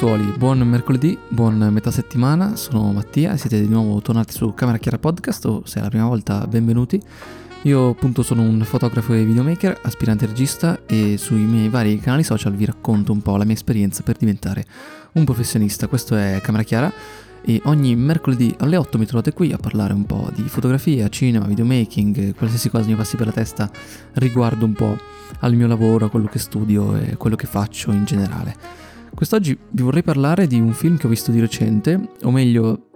ragazzuoli, buon mercoledì, buon metà settimana, sono Mattia siete di nuovo tornati su Camera Chiara Podcast o se è la prima volta benvenuti. Io appunto sono un fotografo e videomaker, aspirante regista e sui miei vari canali social vi racconto un po' la mia esperienza per diventare un professionista. Questo è Camera Chiara e ogni mercoledì alle 8 mi trovate qui a parlare un po' di fotografia, cinema, videomaking, qualsiasi cosa mi passi per la testa riguardo un po' al mio lavoro, a quello che studio e quello che faccio in generale. Quest'oggi vi vorrei parlare di un film che ho visto di recente, o meglio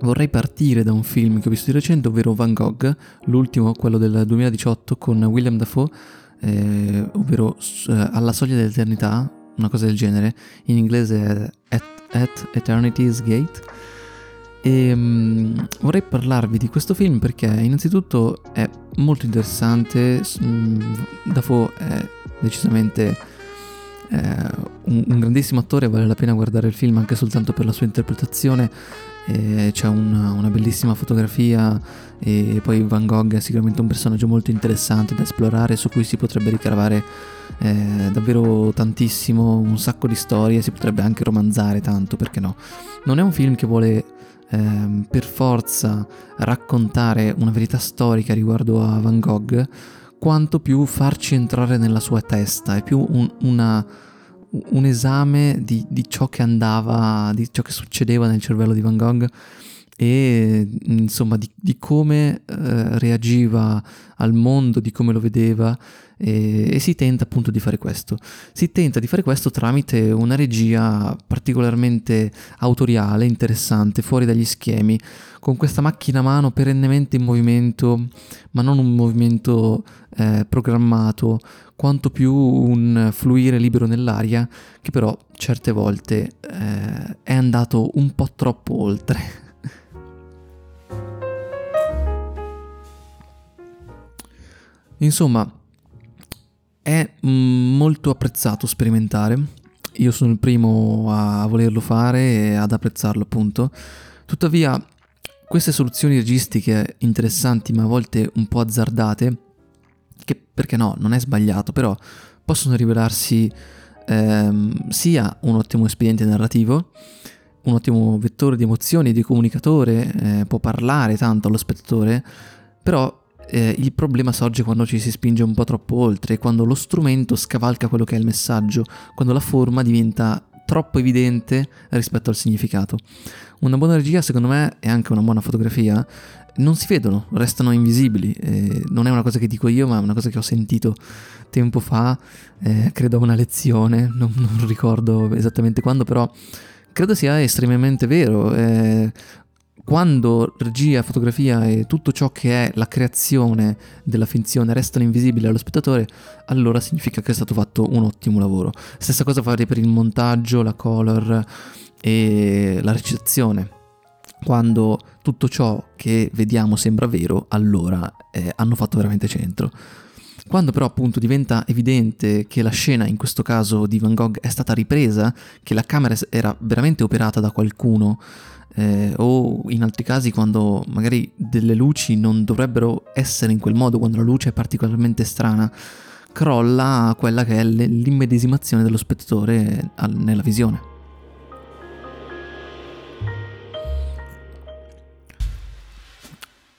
vorrei partire da un film che ho visto di recente, ovvero Van Gogh, l'ultimo, quello del 2018 con William Dafoe, eh, ovvero eh, Alla soglia dell'eternità, una cosa del genere, in inglese è At, at Eternity's Gate. E um, vorrei parlarvi di questo film perché innanzitutto è molto interessante, um, Dafoe è decisamente eh, un, un, grandissimo attore, vale la pena guardare il film anche soltanto per la sua interpretazione. Eh, c'è una, una, bellissima fotografia e poi Van Gogh è sicuramente un personaggio molto interessante da esplorare su cui si potrebbe ricavare eh, davvero tantissimo, un sacco di storie, si potrebbe anche romanzare tanto, perché no? Non è un film che vuole eh, per forza raccontare una verità storica riguardo a Van Gogh, quanto più farci entrare nella sua testa, è più un, una, un esame di, di, ciò che andava, di ciò che succedeva nel cervello di Van Gogh e insomma di, di come eh, reagiva al mondo, di come lo vedeva e, e, si tenta appunto di fare questo. Si tenta di fare questo tramite una regia particolarmente autoriale, interessante, fuori dagli schemi, con questa macchina a mano perennemente in movimento, ma non un movimento eh, programmato, quanto più un fluire libero nell'aria, che però certe volte eh, è andato un po' troppo oltre. Insomma, è mm, molto apprezzato sperimentare. Io sono il primo a volerlo fare e ad apprezzarlo, appunto. Tuttavia, queste soluzioni registiche interessanti, ma a volte un po' azzardate, che perché no, non è sbagliato, però possono rivelarsi ehm, sia un ottimo espediente narrativo, un ottimo vettore di emozioni, di comunicatore, eh, può parlare tanto allo spettatore, però eh, il problema sorge quando ci si spinge un po' troppo oltre, quando lo strumento scavalca quello che è il messaggio, quando la forma diventa troppo evidente rispetto al significato. Una buona regia, secondo me, e anche una buona fotografia, non si vedono, restano invisibili. Eh, non è una cosa che dico io, ma è una cosa che ho sentito tempo fa, eh, credo a una lezione, non, non, ricordo esattamente quando, però credo sia estremamente vero. Eh, quando regia, fotografia e tutto ciò che è la creazione della finzione restano invisibili allo spettatore, allora significa che è stato fatto un ottimo lavoro. Stessa cosa vale per il montaggio, la color e la recitazione. Quando tutto ciò che vediamo sembra vero, allora eh, hanno fatto veramente centro. Quando però appunto diventa evidente che la scena, in questo caso di Van Gogh, è stata ripresa, che la camera era veramente operata da qualcuno, eh, o in altri casi quando magari delle luci non dovrebbero essere in quel modo, quando la luce è particolarmente strana, crolla quella che è l'immedesimazione dello spettatore nella visione.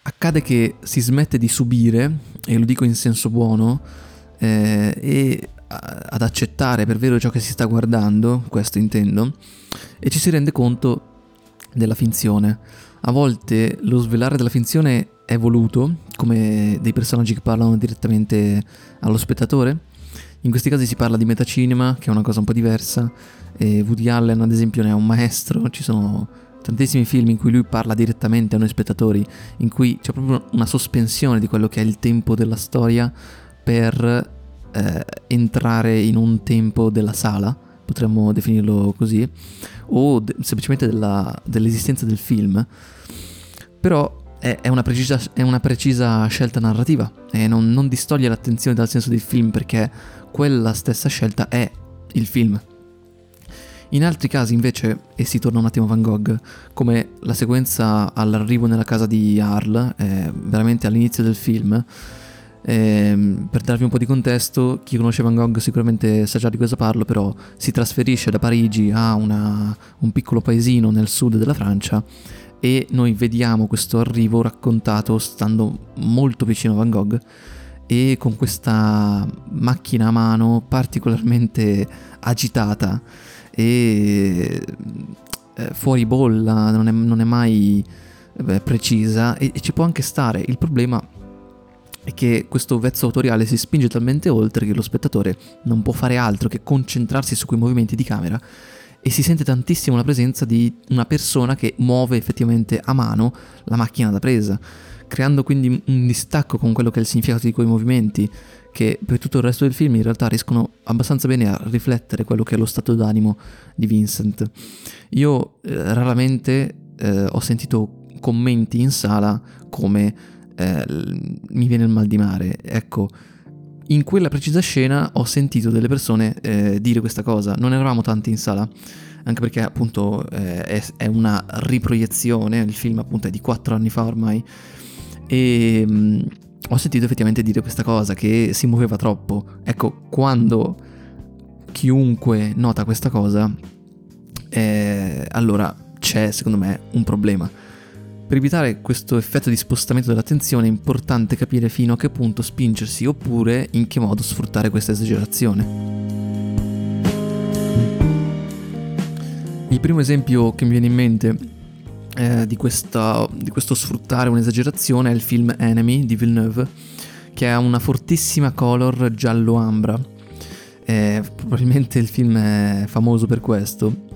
Accade che si smette di subire, e lo dico in senso buono, eh, e ad accettare per vero ciò che si sta guardando, questo intendo, e ci si rende conto della finzione. A volte lo svelare della finzione è voluto, come dei personaggi che parlano direttamente allo spettatore. In questi casi si parla di metacinema, che è una cosa un po' diversa. E Woody Allen, ad esempio, ne è un maestro. Ci sono tantissimi film in cui lui parla direttamente a noi spettatori, in cui c'è proprio una sospensione di quello che è il tempo della storia per eh, entrare in un tempo della sala potremmo definirlo così, o de- semplicemente della, dell'esistenza del film, però è, è, una, precisa, è una, precisa, scelta narrativa e non, non distoglie l'attenzione dal senso del film perché quella stessa scelta è il film. In altri casi invece, e si torna un attimo a Van Gogh, come la sequenza all'arrivo nella casa di Arl, eh, veramente all'inizio del film, Eh, per darvi un po' di contesto, chi conosce Van Gogh sicuramente sa già di cosa parlo, però si trasferisce da Parigi a una, un piccolo paesino nel sud della Francia e noi vediamo questo arrivo raccontato stando molto vicino a Van Gogh e con questa macchina a mano particolarmente agitata e eh, fuori bolla, non è, non è mai eh, precisa e, e ci può anche stare. Il problema è che questo vezzo autoriale si spinge talmente oltre che lo spettatore non può fare altro che concentrarsi su quei movimenti di camera e si sente tantissimo la presenza di una persona che muove effettivamente a mano la macchina da presa, creando quindi un distacco con quello che è il significato di quei movimenti che per tutto il resto del film in realtà riescono abbastanza bene a riflettere quello che è lo stato d'animo di Vincent. Io eh, raramente eh, ho sentito commenti in sala come eh, mi viene il mal di mare, ecco in quella precisa scena ho sentito delle persone eh, dire questa cosa, non eravamo tanti in sala, anche perché appunto eh, è, è, una riproiezione, il film appunto è di quattro anni fa ormai, e mh, mm, ho sentito effettivamente dire questa cosa, che si muoveva troppo. Ecco, quando chiunque nota questa cosa, eh, allora c'è secondo me un problema per evitare questo effetto di spostamento dell'attenzione è importante capire fino a che punto spingersi oppure in che modo sfruttare questa esagerazione. Il primo esempio che mi viene in mente eh, di, questa, di questo sfruttare un'esagerazione è il film Enemy di Villeneuve, che ha una fortissima color giallo-ambra. Eh, probabilmente il film è famoso per questo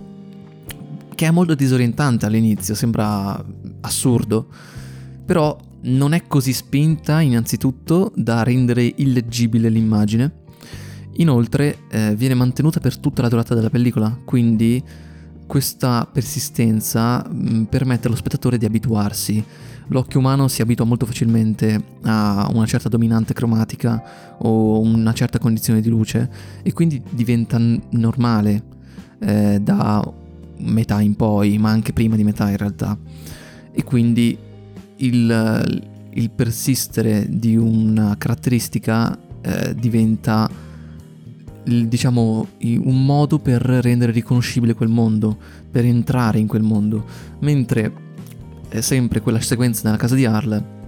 che è molto disorientante all'inizio, sembra assurdo, però non è così spinta innanzitutto da rendere illeggibile l'immagine. Inoltre eh, viene mantenuta per tutta la durata della pellicola, quindi questa persistenza mh, mm, permette allo spettatore di abituarsi. L'occhio umano si abitua molto facilmente a una certa dominante cromatica o una certa condizione di luce e quindi diventa n- normale eh, da metà in poi, ma anche prima di metà in realtà e quindi il, il persistere di una caratteristica eh, diventa diciamo un modo per rendere riconoscibile quel mondo, per entrare in quel mondo, mentre è sempre quella sequenza nella casa di Arl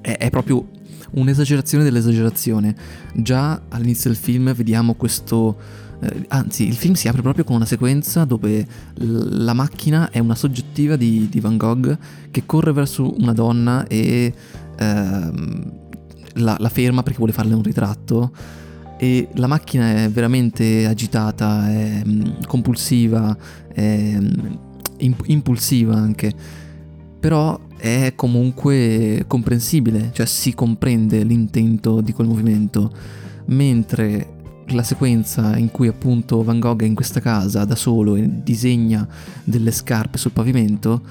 è, è proprio un'esagerazione dell'esagerazione. Già all'inizio del film vediamo questo eh, anzi, il film si apre proprio con una sequenza dove l- la macchina è una soggettiva di, di, Van Gogh che corre verso una donna e ehm, la, la ferma perché vuole farle un ritratto e la macchina è veramente agitata, è mm, compulsiva, è mm, imp- impulsiva anche, però è comunque comprensibile, cioè si comprende l'intento di quel movimento, mentre la sequenza in cui appunto Van Gogh è in questa casa da solo e disegna delle scarpe sul pavimento,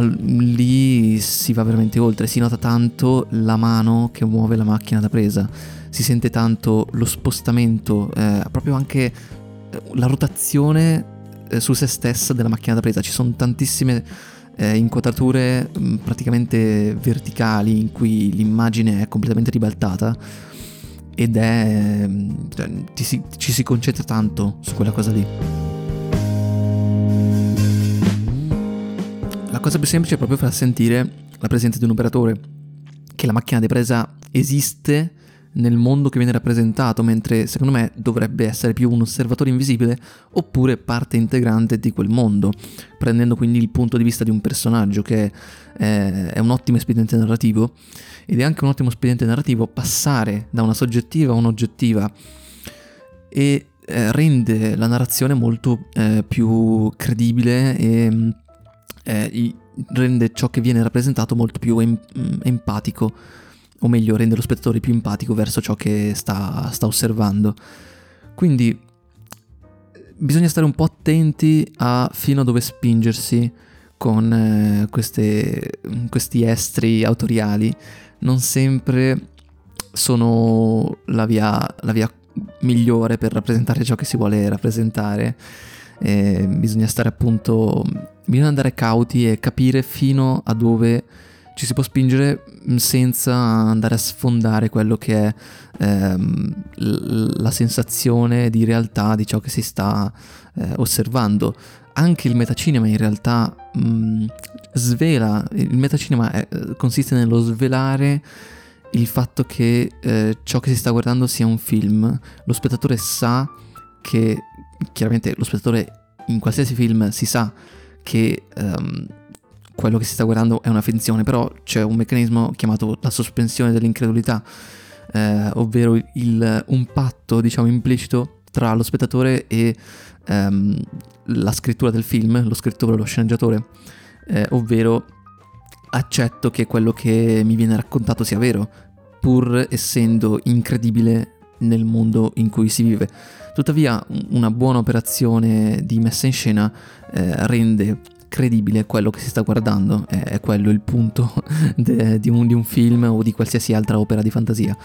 lì si va veramente oltre, si nota tanto la mano che muove la macchina da presa, si sente tanto lo spostamento, eh, proprio anche eh, la rotazione eh, su se stessa della macchina da presa, ci sono tantissime eh, inquadrature mh, mm, praticamente verticali in cui l'immagine è completamente ribaltata ed è... Cioè, si, ci si concentra tanto su quella cosa lì. Cosa più semplice è proprio far sentire la presenza di un operatore, che la macchina di presa esiste nel mondo che viene rappresentato, mentre secondo me dovrebbe essere più un osservatore invisibile oppure parte integrante di quel mondo, prendendo quindi il punto di vista di un personaggio che è, è un ottimo espediente narrativo ed è anche un ottimo espediente narrativo passare da una soggettiva a un'oggettiva e eh, rende la narrazione molto eh, più credibile e eh, rende ciò che viene rappresentato molto più em- mm, empatico o meglio rende lo spettatore più empatico verso ciò che sta, sta osservando quindi bisogna stare un po' attenti a fino a dove spingersi con eh, queste, questi estri autoriali non sempre sono la via, la via migliore per rappresentare ciò che si vuole rappresentare. E bisogna stare appunto, bisogna andare cauti e capire fino a dove ci si può spingere mm, senza andare a sfondare quello che è ehm, la sensazione di realtà di ciò che si sta eh, osservando. Anche il metacinema in realtà mh, mm, svela, il metacinema è, consiste nello svelare il fatto che eh, ciò che si sta guardando sia un film, lo spettatore sa che, chiaramente lo spettatore in qualsiasi film si sa che um, quello che si sta guardando è una finzione, però c'è un meccanismo chiamato la sospensione dell'incredulità, eh, ovvero il, un patto, diciamo, implicito tra lo spettatore e um, la scrittura del film, lo scrittore, lo sceneggiatore, eh, ovvero accetto che quello che mi viene raccontato sia vero, pur essendo incredibile nel mondo in cui si vive. Tuttavia una buona operazione di messa in scena eh, rende credibile quello che si sta guardando, è, è quello il punto de, di, un, di un film o di qualsiasi altra opera di fantasia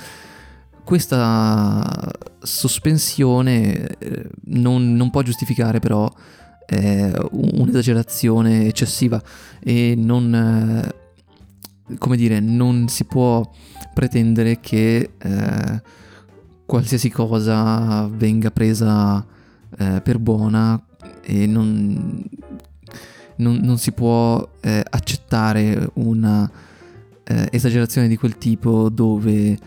questa sospensione eh, non, non, può giustificare però eh, un'esagerazione eccessiva e non, eh, dire, non si può pretendere che eh, qualsiasi cosa venga presa eh, per buona e non, non, non si può eh, accettare una eh, esagerazione di quel tipo dove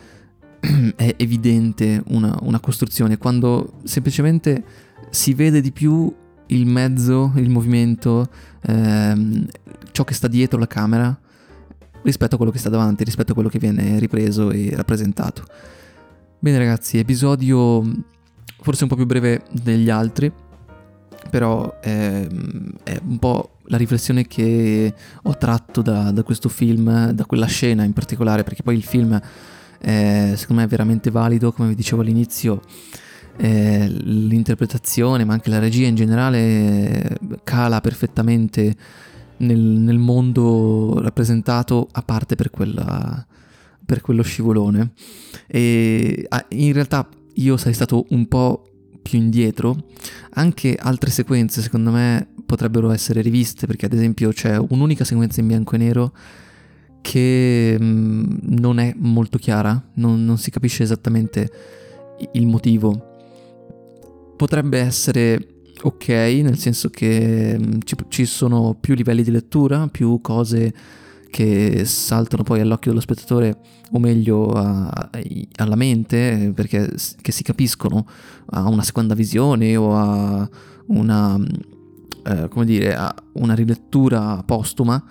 è evidente una, una, costruzione, quando semplicemente si vede di più il mezzo, il movimento, ehm, ciò che sta dietro la camera rispetto a quello che sta davanti, rispetto a quello che viene ripreso e rappresentato. Bene ragazzi, episodio forse un po' più breve degli altri, però è, è un po' la riflessione che ho tratto da, da, questo film, da quella scena in particolare, perché poi il film è, secondo me è veramente valido, come vi dicevo all'inizio. Eh, l'interpretazione ma anche la regia in generale cala perfettamente nel, nel mondo rappresentato a parte per, quella, per quello scivolone. E in realtà io sarei stato un po' più indietro, anche altre sequenze secondo me potrebbero essere riviste perché ad esempio c'è un'unica sequenza in bianco e nero che mm, non è molto chiara, non, non, si capisce esattamente il motivo. Potrebbe essere ok, nel senso che mm, ci, ci sono più livelli di lettura, più cose che saltano poi all'occhio dello spettatore, o meglio a, a, alla mente, perché che si capiscono a una seconda visione o a una, eh, come dire, a una rilettura postuma.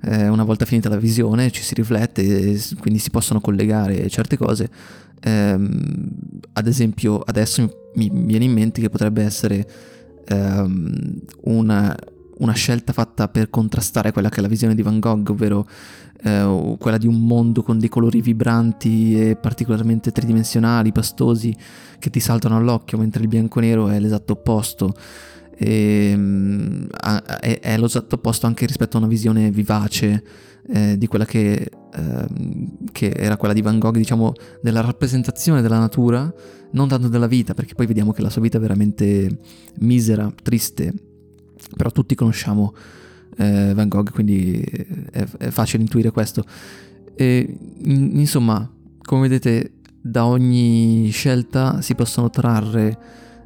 Eh, una volta finita la visione ci si riflette e quindi si possono collegare certe cose. Eh, ad esempio, adesso mi, mi viene in mente che potrebbe essere ehm, una, una, scelta fatta per contrastare quella che è la visione di Van Gogh, ovvero eh, quella di un mondo con dei colori vibranti e particolarmente tridimensionali, pastosi, che ti saltano all'occhio, mentre il bianco-nero è l'esatto opposto. E, ehm, è, è l'esatto opposto anche rispetto a una visione vivace eh, di quella che, eh, che, era quella di Van Gogh, diciamo, della rappresentazione della natura, non tanto della vita, perché poi vediamo che la sua vita è veramente misera, triste, però tutti conosciamo eh, Van Gogh, quindi è, è, facile intuire questo. E, in, insomma, come vedete, da ogni scelta si possono trarre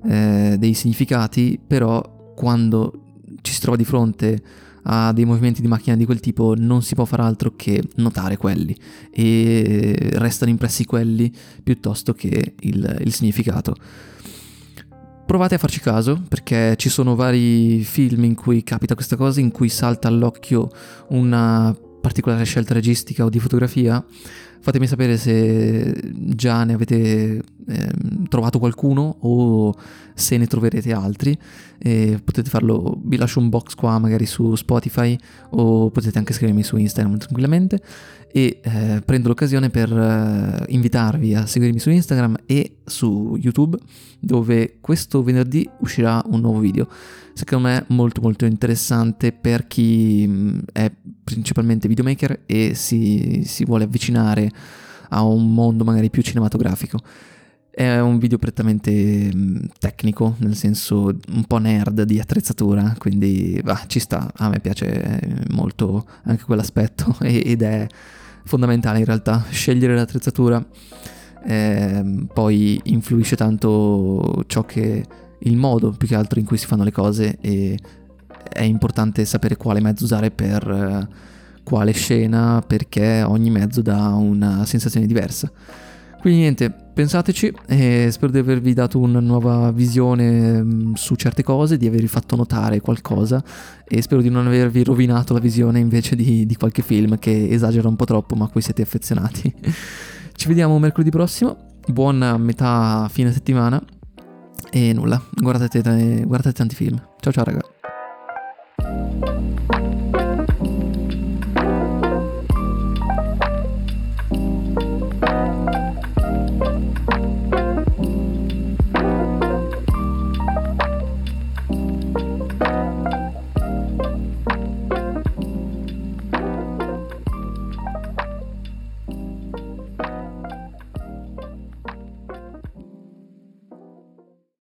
eh, dei significati, però quando ci si trova di fronte a dei movimenti di macchina di quel tipo non si può fare altro che notare quelli e restano impressi quelli piuttosto che il, il significato. Provate a farci caso perché ci sono vari film in cui capita questa cosa, in cui salta all'occhio una particolare scelta registica o di fotografia Fatemi sapere se già ne avete eh, trovato qualcuno o se ne troverete altri. E potete farlo, vi lascio un box qua magari su Spotify o potete anche scrivermi su Instagram tranquillamente. E eh, prendo l'occasione per eh, invitarvi a seguirmi su Instagram e su YouTube dove questo venerdì uscirà un nuovo video secondo me molto molto interessante per chi mm, è principalmente videomaker e si, si vuole avvicinare a un mondo magari più cinematografico. È un video prettamente mm, tecnico, nel senso un po' nerd di attrezzatura, quindi bah, ci sta, a me piace molto anche quell'aspetto ed è fondamentale in realtà scegliere l'attrezzatura, eh, poi influisce tanto ciò che il modo più che altro in cui si fanno le cose e è importante sapere quale mezzo usare per eh, quale scena perché ogni mezzo dà una sensazione diversa. Quindi niente, pensateci e spero di avervi dato una nuova visione mm, su certe cose, di avervi fatto notare qualcosa e spero di non avervi rovinato la visione invece di, di qualche film che esagera un po' troppo ma a cui siete affezionati. Ci vediamo mercoledì prossimo, buona metà fine settimana e nulla, guardate, guardate tanti film. Ciao ciao raga.